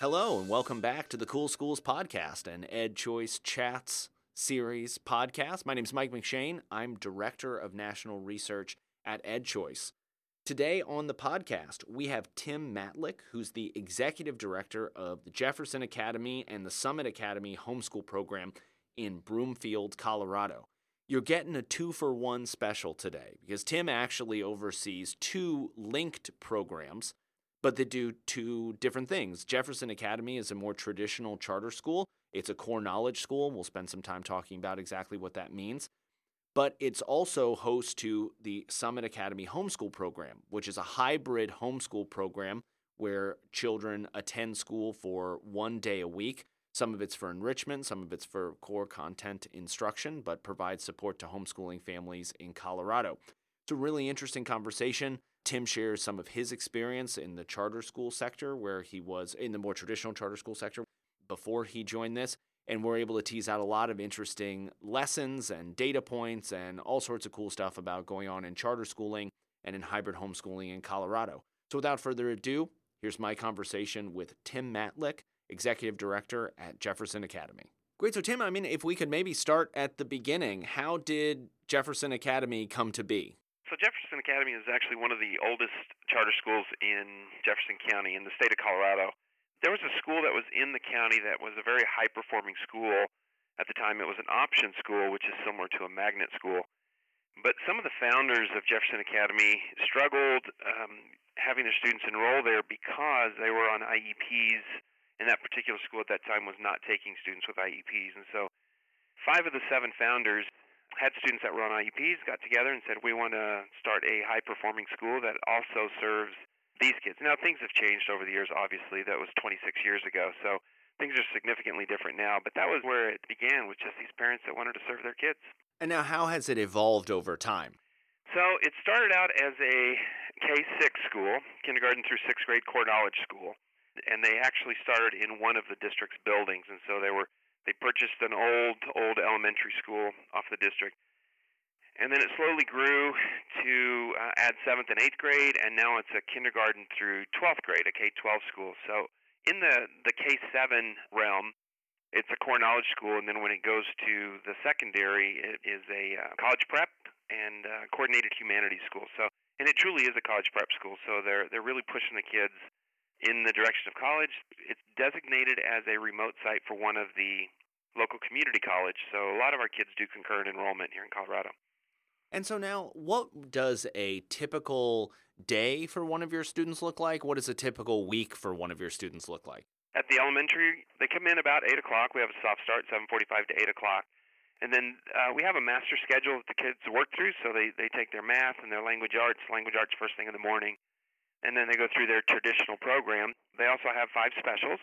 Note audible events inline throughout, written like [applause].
Hello, and welcome back to the Cool Schools Podcast, an EdChoice Chats series podcast. My name is Mike McShane. I'm Director of National Research at EdChoice. Today on the podcast, we have Tim Matlick, who's the Executive Director of the Jefferson Academy and the Summit Academy homeschool program in Broomfield, Colorado. You're getting a two for one special today because Tim actually oversees two linked programs but they do two different things. Jefferson Academy is a more traditional charter school. It's a core knowledge school. We'll spend some time talking about exactly what that means. But it's also host to the Summit Academy homeschool program, which is a hybrid homeschool program where children attend school for one day a week. Some of it's for enrichment, some of it's for core content instruction, but provides support to homeschooling families in Colorado. It's a really interesting conversation. Tim shares some of his experience in the charter school sector, where he was in the more traditional charter school sector before he joined this. And we're able to tease out a lot of interesting lessons and data points and all sorts of cool stuff about going on in charter schooling and in hybrid homeschooling in Colorado. So without further ado, here's my conversation with Tim Matlick, Executive Director at Jefferson Academy. Great. So, Tim, I mean, if we could maybe start at the beginning, how did Jefferson Academy come to be? So Jefferson Academy is actually one of the oldest charter schools in Jefferson County in the state of Colorado. There was a school that was in the county that was a very high performing school. At the time, it was an option school, which is similar to a magnet school. But some of the founders of Jefferson Academy struggled um, having their students enroll there because they were on IEPs, and that particular school at that time was not taking students with IEPs. And so, five of the seven founders had students that were on IEPs got together and said, we want to start a high performing school that also serves these kids. Now, things have changed over the years, obviously. That was 26 years ago. So things are significantly different now. But that was where it began with just these parents that wanted to serve their kids. And now, how has it evolved over time? So it started out as a K 6 school, kindergarten through sixth grade core knowledge school. And they actually started in one of the district's buildings. And so they were they purchased an old, old elementary school off the district. And then it slowly grew to uh, add seventh and eighth grade, and now it's a kindergarten through 12th grade, a K 12 school. So in the, the K 7 realm, it's a core knowledge school, and then when it goes to the secondary, it is a uh, college prep and uh, coordinated humanities school. So, and it truly is a college prep school. So they're they're really pushing the kids in the direction of college. It's designated as a remote site for one of the local community college, so a lot of our kids do concurrent enrollment here in Colorado. And so now, what does a typical day for one of your students look like? What does a typical week for one of your students look like? At the elementary, they come in about eight o'clock. We have a soft start, seven forty-five to eight o'clock, and then uh, we have a master schedule that the kids work through. So they they take their math and their language arts. Language arts first thing in the morning and then they go through their traditional program. They also have five specials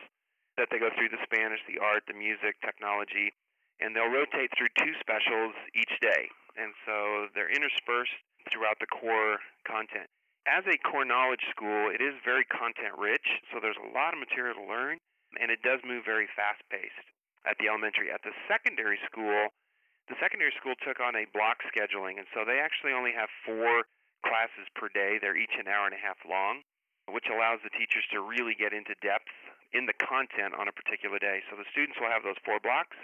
that they go through the Spanish, the art, the music, technology, and they'll rotate through two specials each day. And so they're interspersed throughout the core content. As a core knowledge school, it is very content rich, so there's a lot of material to learn, and it does move very fast paced at the elementary. At the secondary school, the secondary school took on a block scheduling, and so they actually only have four classes per day. They're each an hour and a half long, which allows the teachers to really get into depth in the content on a particular day. So the students will have those four blocks.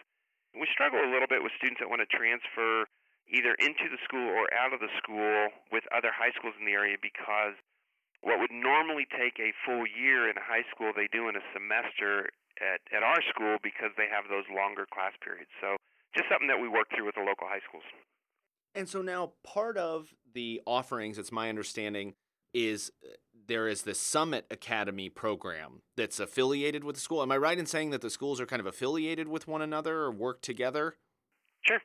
We struggle a little bit with students that want to transfer either into the school or out of the school with other high schools in the area because what would normally take a full year in high school, they do in a semester at, at our school because they have those longer class periods. So just something that we work through with the local high schools. And so now part of the offerings, it's my understanding, is uh, there is the Summit Academy program that's affiliated with the school. Am I right in saying that the schools are kind of affiliated with one another or work together? Sure.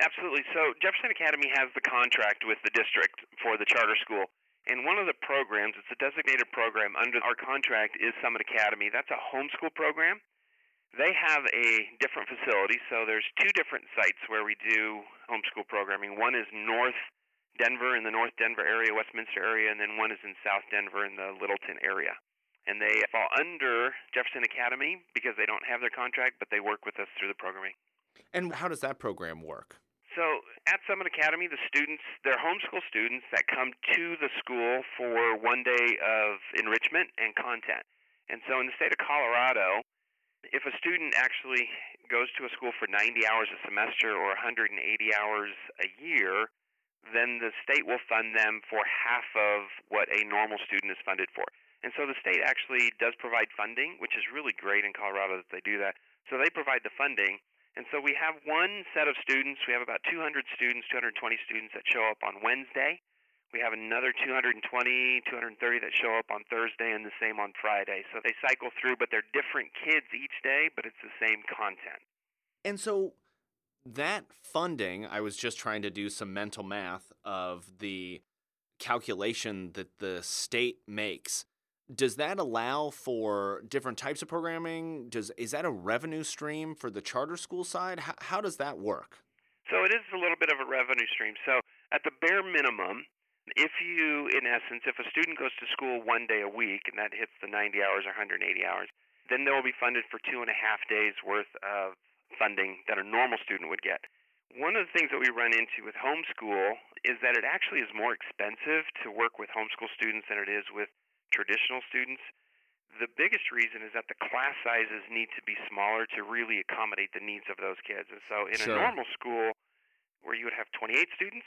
Absolutely. So Jefferson Academy has the contract with the district for the charter school. And one of the programs, it's a designated program under our contract, is Summit Academy. That's a homeschool program. They have a different facility, so there's two different sites where we do homeschool programming. One is North Denver in the North Denver area, Westminster area, and then one is in South Denver in the Littleton area. And they fall under Jefferson Academy because they don't have their contract, but they work with us through the programming. And how does that program work? So at Summit Academy, the students, they're homeschool students that come to the school for one day of enrichment and content. And so in the state of Colorado, if a student actually goes to a school for 90 hours a semester or 180 hours a year, then the state will fund them for half of what a normal student is funded for. And so the state actually does provide funding, which is really great in Colorado that they do that. So they provide the funding. And so we have one set of students, we have about 200 students, 220 students that show up on Wednesday. We have another 220, 230 that show up on Thursday and the same on Friday. So they cycle through, but they're different kids each day, but it's the same content. And so that funding, I was just trying to do some mental math of the calculation that the state makes. Does that allow for different types of programming? Does is that a revenue stream for the charter school side? How, how does that work? So it is a little bit of a revenue stream. So at the bare minimum, if you, in essence, if a student goes to school one day a week and that hits the 90 hours or 180 hours, then they will be funded for two and a half days worth of funding that a normal student would get. One of the things that we run into with homeschool is that it actually is more expensive to work with homeschool students than it is with traditional students. The biggest reason is that the class sizes need to be smaller to really accommodate the needs of those kids. And so in Sure. a normal school where you would have 28 students,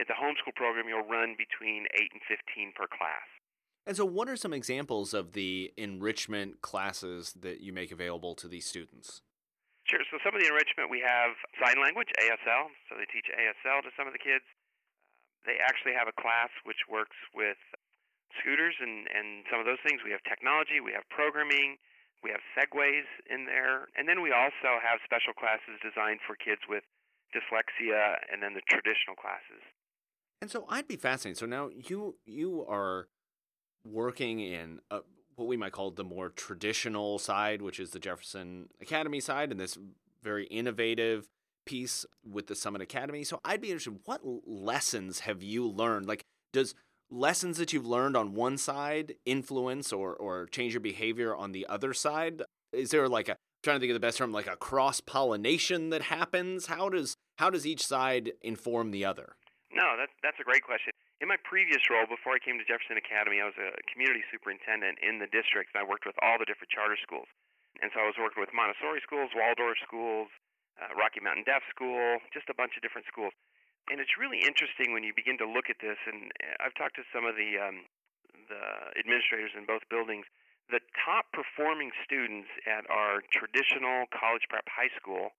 at the homeschool program you'll run between 8 and 15 per class. And so, what are some examples of the enrichment classes that you make available to these students? Sure. So some of the enrichment we have sign language, ASL. So they teach ASL to some of the kids. Uh, they actually have a class which works with scooters and, and some of those things. We have technology, we have programming, we have Segways in there. And then we also have special classes designed for kids with dyslexia and then the traditional classes. And so, I'd be fascinated. So now you you are working in a, what we might call the more traditional side, which is the Jefferson Academy side, and this very innovative piece with the Summit Academy. So I'd be interested. What lessons have you learned? Like, does lessons that you've learned on one side influence or or change your behavior on the other side? Is there like trying to think of the best term, like a cross pollination that happens? How does how does each side inform the other? No, that's that's a great question. In my previous role, before I came to Jefferson Academy, I was a community superintendent in the district, and I worked with all the different charter schools. And so I was working with Montessori schools, Waldorf schools, uh, Rocky Mountain Deaf School, just a bunch of different schools. And it's really interesting when you begin to look at this. And uh, I've talked to some of the um, the administrators in both buildings. The top performing students at our traditional college prep high school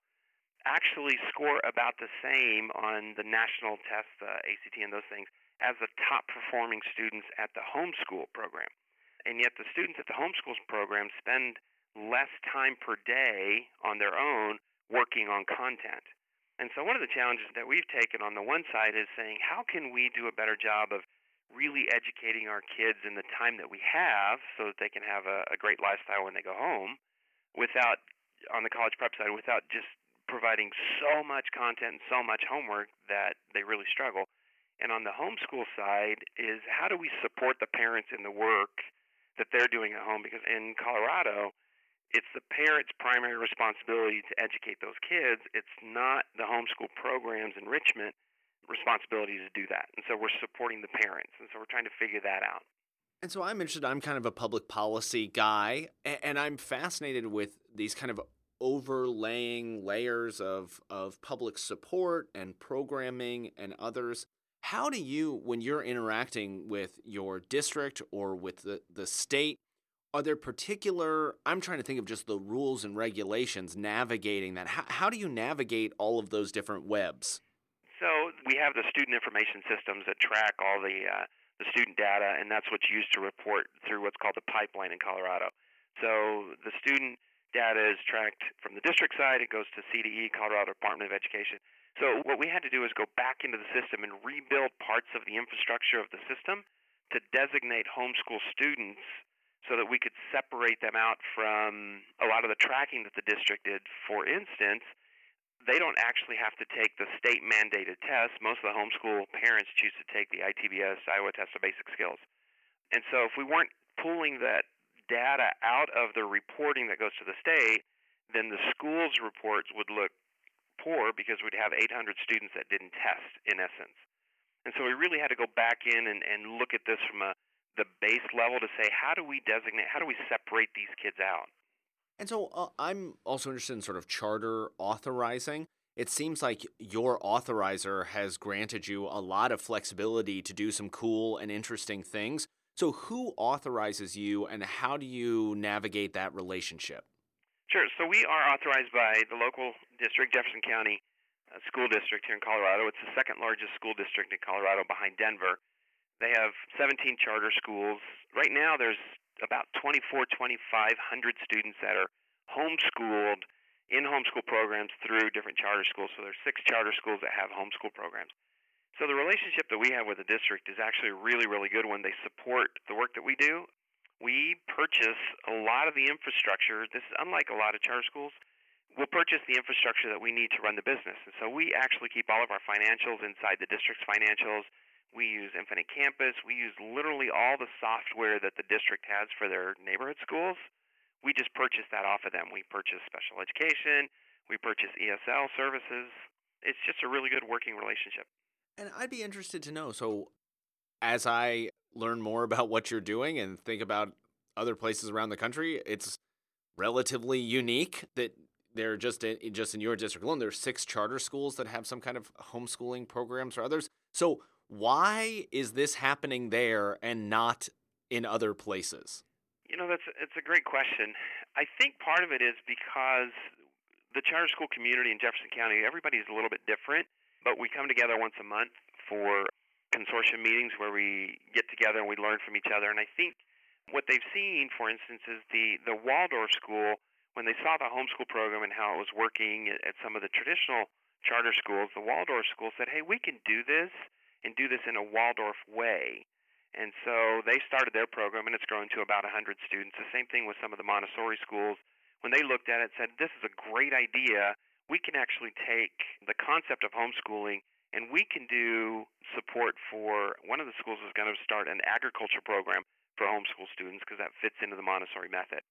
actually score about the same on the national tests, uh, the ACT, and those things, as the top performing students at the homeschool program. And yet, the students at the homeschool program spend less time per day on their own working on content. And so, one of the challenges that we've taken on the one side is saying, how can we do a better job of really educating our kids in the time that we have so that they can have a, a great lifestyle when they go home without, on the college prep side, without just providing so much content and so much homework that they really struggle. And on the homeschool side is how do we support the parents in the work that they're doing at home? Because in Colorado, it's the parents' primary responsibility to educate those kids. It's not the homeschool program's enrichment responsibility to do that. And so we're supporting the parents. And so we're trying to figure that out. And so I'm interested. I'm kind of a public policy guy, and I'm fascinated with these kind of overlaying layers of of public support and programming and others. How do you, when you're interacting with your district or with the, the state, are there particular? I'm trying to think of just the rules and regulations navigating that. How, how do you navigate all of those different webs? So we have the student information systems that track all the uh, the student data, and that's what's used to report through what's called the pipeline in Colorado. So the student data is tracked from the district side. It goes to CDE, Colorado Department of Education. So what we had to do is go back into the system and rebuild parts of the infrastructure of the system to designate homeschool students so that we could separate them out from a lot of the tracking that the district did. For instance, they don't actually have to take the state mandated test. Most of the homeschool parents choose to take the ITBS, Iowa Test of Basic Skills. And so if we weren't pulling that data out of the reporting that goes to the state, then the school's reports would look poor because we'd have 800 students that didn't test, in essence. And so we really had to go back in and, and look at this from a the base level to say how do we designate, how do we separate these kids out? And so uh, I'm also interested in sort of charter authorizing. It seems like your authorizer has granted you a lot of flexibility to do some cool and interesting things. So, who authorizes you and how do you navigate that relationship? Sure. So, we are authorized by the local district, Jefferson County uh, School District here in Colorado. It's the second largest school district in Colorado behind Denver. They have 17 charter schools. Right now, there's about 24, 2,500 students that are homeschooled in homeschool programs through different charter schools. So there's six charter schools that have homeschool programs. So the relationship that we have with the district is actually a really, really good one. They support the work that we do. We purchase a lot of the infrastructure. This is unlike a lot of charter schools. We'll purchase the infrastructure that we need to run the business. And so we actually keep all of our financials inside the district's financials. We use Infinite Campus. We use literally all the software that the district has for their neighborhood schools we just purchase that off of them. We purchase special education, we purchase ESL services. It's just a really good working relationship. And I'd be interested to know so, as I learn more about what you're doing and think about other places around the country, it's relatively unique that they're just in, just in your district alone. There's six charter schools that have some kind of homeschooling programs or others. So why is this happening there and not in other places? You know, that's it's a great question. I think part of it is because the charter school community in Jefferson County, everybody is a little bit different, but we come together once a month for consortium meetings where we get together and we learn from each other. And I think what they've seen, for instance, is the the Waldorf school when they saw the homeschool program and how it was working at some of the traditional charter schools. The Waldorf school said, "Hey, we can do this and do this in a Waldorf way." And so they started their program, and it's grown to about 100 students. The same thing with some of the Montessori schools. When they looked at it, said, "This is a great idea. We can actually take the concept of homeschooling, and we can do support for one of the schools is going to start an agriculture program for homeschool students because that fits into the Montessori method."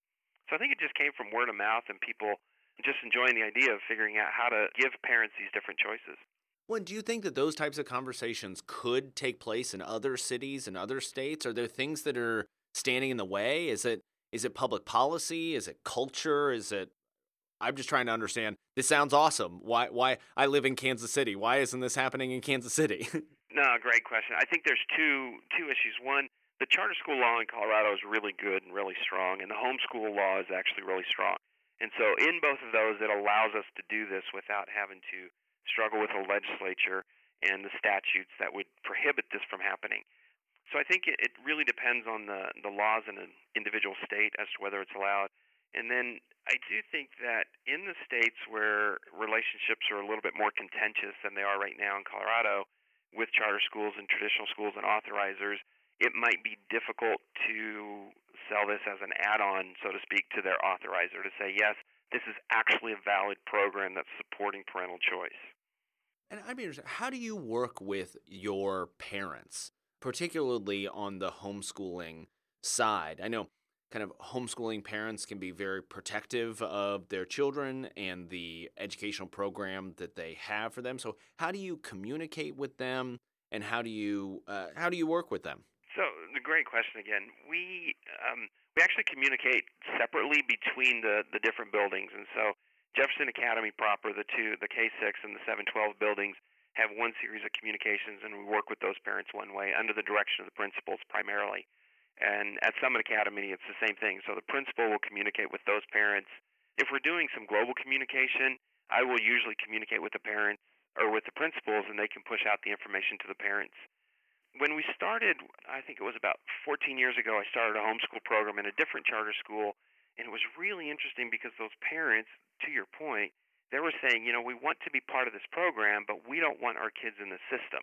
So I think it just came from word of mouth and people just enjoying the idea of figuring out how to give parents these different choices. Well, do you think that those types of conversations could take place in other cities and other states? Are there things that are standing in the way? Is it is it public policy? Is it culture? Is it I'm just trying to understand. This sounds awesome. Why why I live in Kansas City. Why isn't this happening in Kansas City? [laughs] no, great question. I think there's two two issues. One, the charter school law in Colorado is really good and really strong, and the homeschool law is actually really strong. And so in both of those it allows us to do this without having to struggle with the legislature and the statutes that would prohibit this from happening. So I think it, it really depends on the the laws in an individual state as to whether it's allowed. And then I do think that in the states where relationships are a little bit more contentious than they are right now in Colorado with charter schools and traditional schools and authorizers, it might be difficult to sell this as an add-on, so to speak, to their authorizer to say, yes, this is actually a valid program that's supporting parental choice. And I'd be interested, how do you work with your parents, particularly on the homeschooling side? I know kind of homeschooling parents can be very protective of their children and the educational program that they have for them. So, how do you communicate with them, and how do you uh, how do you work with them? So, the great question again. We um, we actually communicate separately between the the different buildings, and so Jefferson Academy proper, the two, the K6 and the 712 buildings have one series of communications, and we work with those parents one way under the direction of the principals primarily. And at Summit Academy, it's the same thing. So the principal will communicate with those parents. If we're doing some global communication, I will usually communicate with the parents or with the principals, and they can push out the information to the parents when we started, I think it was about 14 years ago, I started a homeschool program in a different charter school, and it was really interesting because those parents, to your point, they were saying, you know, we want to be part of this program, but we don't want our kids in the system.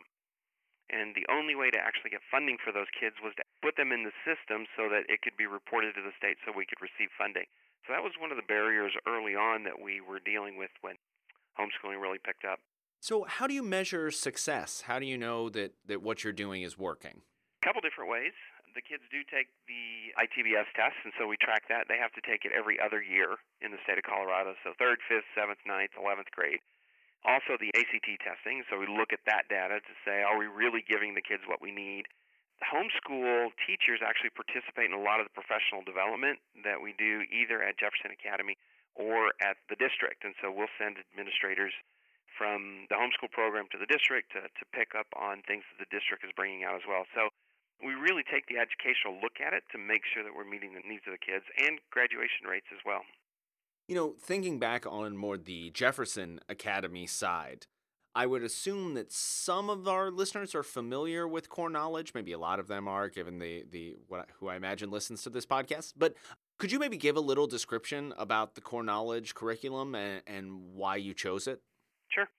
And the only way to actually get funding for those kids was to put them in the system so that it could be reported to the state so we could receive funding. So that was one of the barriers early on that we were dealing with when homeschooling really picked up. So, how do you measure success? How do you know that, that what you're doing is working? A couple different ways. The kids do take the ITBS test, and so we track that. They have to take it every other year in the state of Colorado, so third, fifth, seventh, ninth, eleventh grade. Also, the ACT testing, so we look at that data to say, are we really giving the kids what we need? homeschool teachers actually participate in a lot of the professional development that we do either at Jefferson Academy or at the district. And so we'll send administrators from the homeschool program to the district to, to pick up on things that the district is bringing out as well. So we really take the educational look at it to make sure that we're meeting the needs of the kids and graduation rates as well. You know, thinking back on more the Jefferson Academy side, I would assume that some of our listeners are familiar with core knowledge. Maybe a lot of them are, given the the what, who I imagine listens to this podcast. But could you maybe give a little description about the core knowledge curriculum and, and why you chose it? Sure.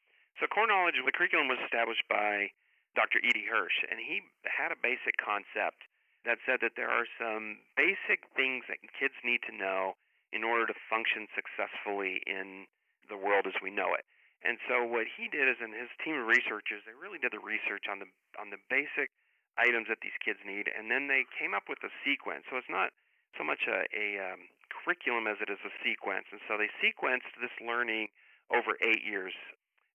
So core knowledge, the curriculum was established by Dr. E.D. Hirsch, and he had a basic concept that said that there are some basic things that kids need to know in order to function successfully in the world as we know it. And so what he did is, and his team of researchers, they really did the research on the on the basic items that these kids need, and then they came up with a sequence. So it's not so much a, a um, curriculum as it is a sequence. And so they sequenced this learning over eight years.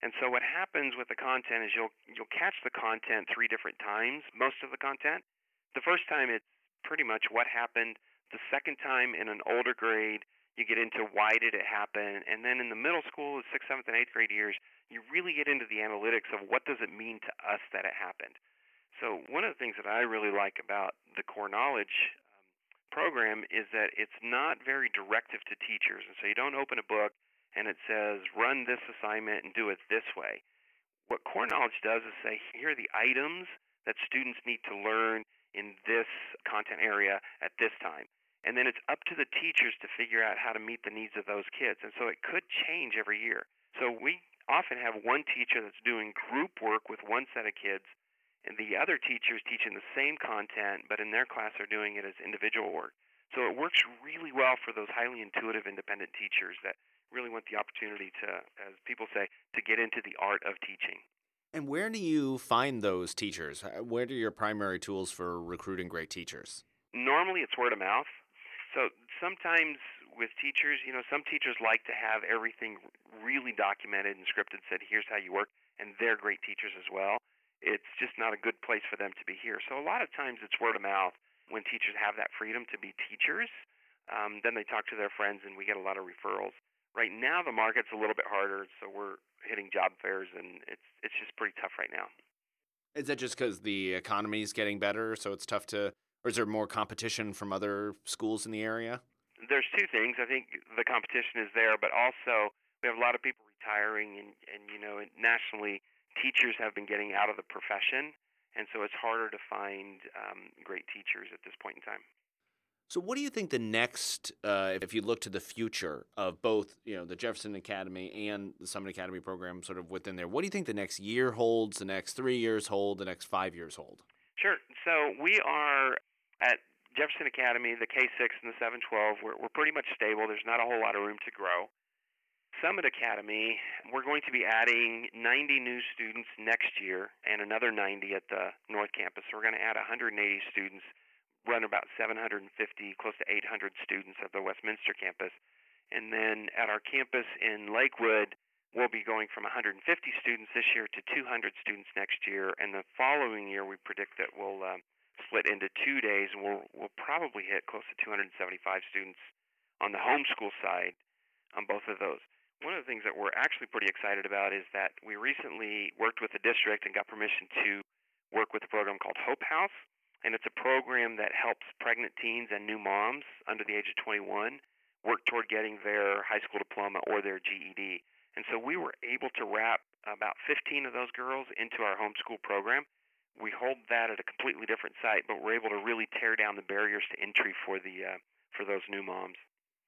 And so what happens with the content is you'll you'll catch the content three different times. Most of the content. The first time it's pretty much what happened. The second time in an older grade, you get into why did it happen, and then in the middle school, sixth, seventh, and eighth grade years, you really get into the analytics of what does it mean to us that it happened. So one of the things that I really like about the core knowledge um, program is that it's not very directive to teachers, and so you don't open a book and it says run this assignment and do it this way. What core knowledge does is say here are the items that students need to learn in this content area at this time and then it's up to the teachers to figure out how to meet the needs of those kids. And so it could change every year. So we often have one teacher that's doing group work with one set of kids, and the other teachers teaching the same content, but in their class are doing it as individual work. So it works really well for those highly intuitive, independent teachers that really want the opportunity to, as people say, to get into the art of teaching. And where do you find those teachers? Where are your primary tools for recruiting great teachers? Normally, it's word of mouth. So sometimes with teachers, you know, some teachers like to have everything really documented and scripted, said, here's how you work, and they're great teachers as well. It's just not a good place for them to be here. So a lot of times it's word of mouth when teachers have that freedom to be teachers. Um, then they talk to their friends, and we get a lot of referrals. Right now, the market's a little bit harder, so we're hitting job fairs, and it's it's just pretty tough right now. Is that just because the economy is getting better, so it's tough to or is there more competition from other schools in the area? There's two things. I think the competition is there, but also we have a lot of people retiring, and, and you know, nationally, teachers have been getting out of the profession, and so it's harder to find um, great teachers at this point in time. So, what do you think the next, uh, if you look to the future of both, you know, the Jefferson Academy and the Summit Academy program, sort of within there? What do you think the next year holds, the next three years hold, the next five years hold? Sure. So we are at Jefferson Academy, the K6 and the 712, we're, we're pretty much stable. There's not a whole lot of room to grow. Summit Academy, we're going to be adding 90 new students next year and another 90 at the North Campus. So we're going to add 180 students, run about 750, close to 800 students at the Westminster campus. And then at our campus in Lakewood, we'll be going from 150 students this year to 200 students next year. And the following year, we predict that we'll um, split into two days, and we'll, we'll probably hit close to 275 students on the homeschool side on both of those. One of the things that we're actually pretty excited about is that we recently worked with the district and got permission to work with a program called Hope House, and it's a program that helps pregnant teens and new moms under the age of 21 work toward getting their high school diploma or their GED. And so we were able to wrap about 15 of those girls into our homeschool program we hold that at a completely different site, but we're able to really tear down the barriers to entry for the uh, for those new moms.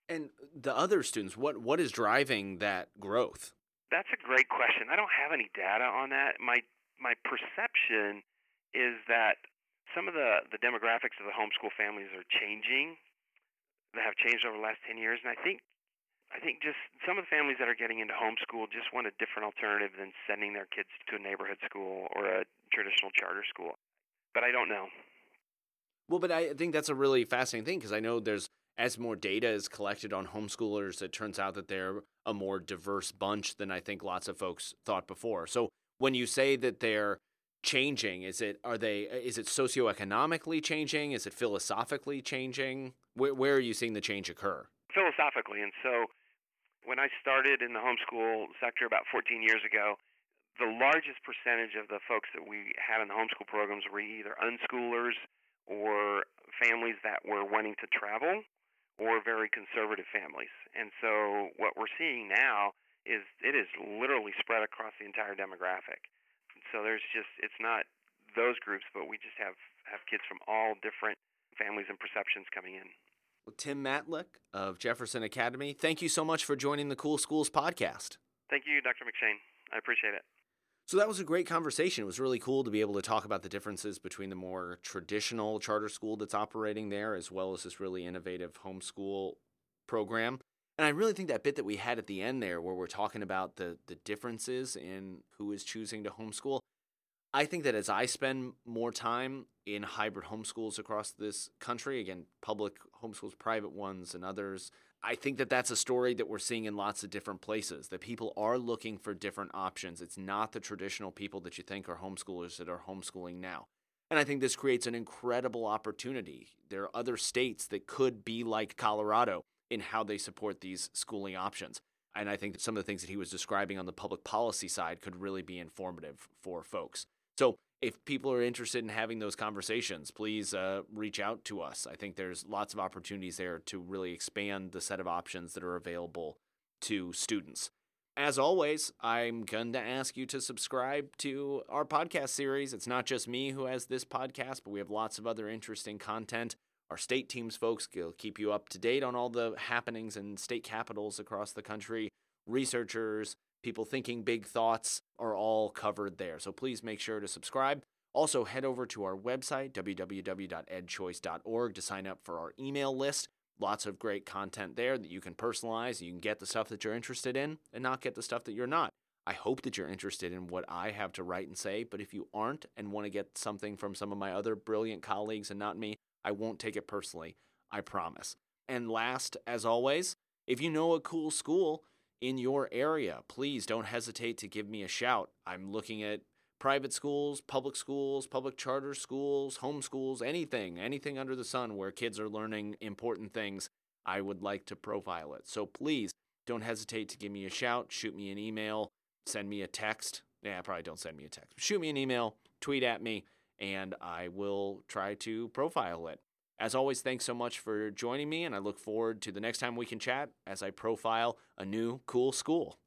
And the other students, what what is driving that growth? That's a great question. I don't have any data on that. My my perception is that some of the, the demographics of the homeschool families are changing. They have changed over the last ten years, and I think I think just some of the families that are getting into homeschool just want a different alternative than sending their kids to a neighborhood school or a traditional charter school. But I don't know. Well, but I think that's a really fascinating thing because I know there's as more data is collected on homeschoolers, it turns out that they're a more diverse bunch than I think lots of folks thought before. So when you say that they're changing? Is it are they is it socioeconomically changing? Is it philosophically changing? Where, where are you seeing the change occur? Philosophically, and so when I started in the homeschool sector about 14 years ago, the largest percentage of the folks that we had in the homeschool programs were either unschoolers or families that were wanting to travel or very conservative families. And so what we're seeing now is it is literally spread across the entire demographic. So there's just it's not those groups, but we just have have kids from all different families and perceptions coming in. Tim Matlick of Jefferson Academy, thank you so much for joining the Cool Schools podcast. Thank you, Dr. McShane. I appreciate it. So that was a great conversation. It was really cool to be able to talk about the differences between the more traditional charter school that's operating there as well as this really innovative homeschool program. And I really think that bit that we had at the end there where we're talking about the the differences in who is choosing to homeschool, I think that as I spend more time in hybrid homeschools across this country, again, public homeschools, private ones and others, I think that that's a story that we're seeing in lots of different places, that people are looking for different options. It's not the traditional people that you think are homeschoolers that are homeschooling now. And I think this creates an incredible opportunity. There are other states that could be like Colorado in how they support these schooling options. And I think that some of the things that he was describing on the public policy side could really be informative for folks. So if people are interested in having those conversations, please uh, reach out to us. I think there's lots of opportunities there to really expand the set of options that are available to students. As always, I'm going to ask you to subscribe to our podcast series. It's not just me who has this podcast, but we have lots of other interesting content. Our state teams folks will keep you up to date on all the happenings in state capitals across the country. Researchers, people thinking big thoughts are all covered there. So please make sure to subscribe. Also, head over to our website, www.edchoice.org, to sign up for our email list. Lots of great content there that you can personalize. You can get the stuff that you're interested in and not get the stuff that you're not. I hope that you're interested in what I have to write and say, but if you aren't and want to get something from some of my other brilliant colleagues and not me, I won't take it personally. I promise. And last, as always, if you know a cool school, in your area, please don't hesitate to give me a shout. I'm looking at private schools, public schools, public charter schools, homeschools, anything, anything under the sun where kids are learning important things. I would like to profile it. So please don't hesitate to give me a shout, shoot me an email, send me a text. Yeah, probably don't send me a text. Shoot me an email, tweet at me, and I will try to profile it. As always, thanks so much for joining me, and I look forward to the next time we can chat as I profile a new cool school.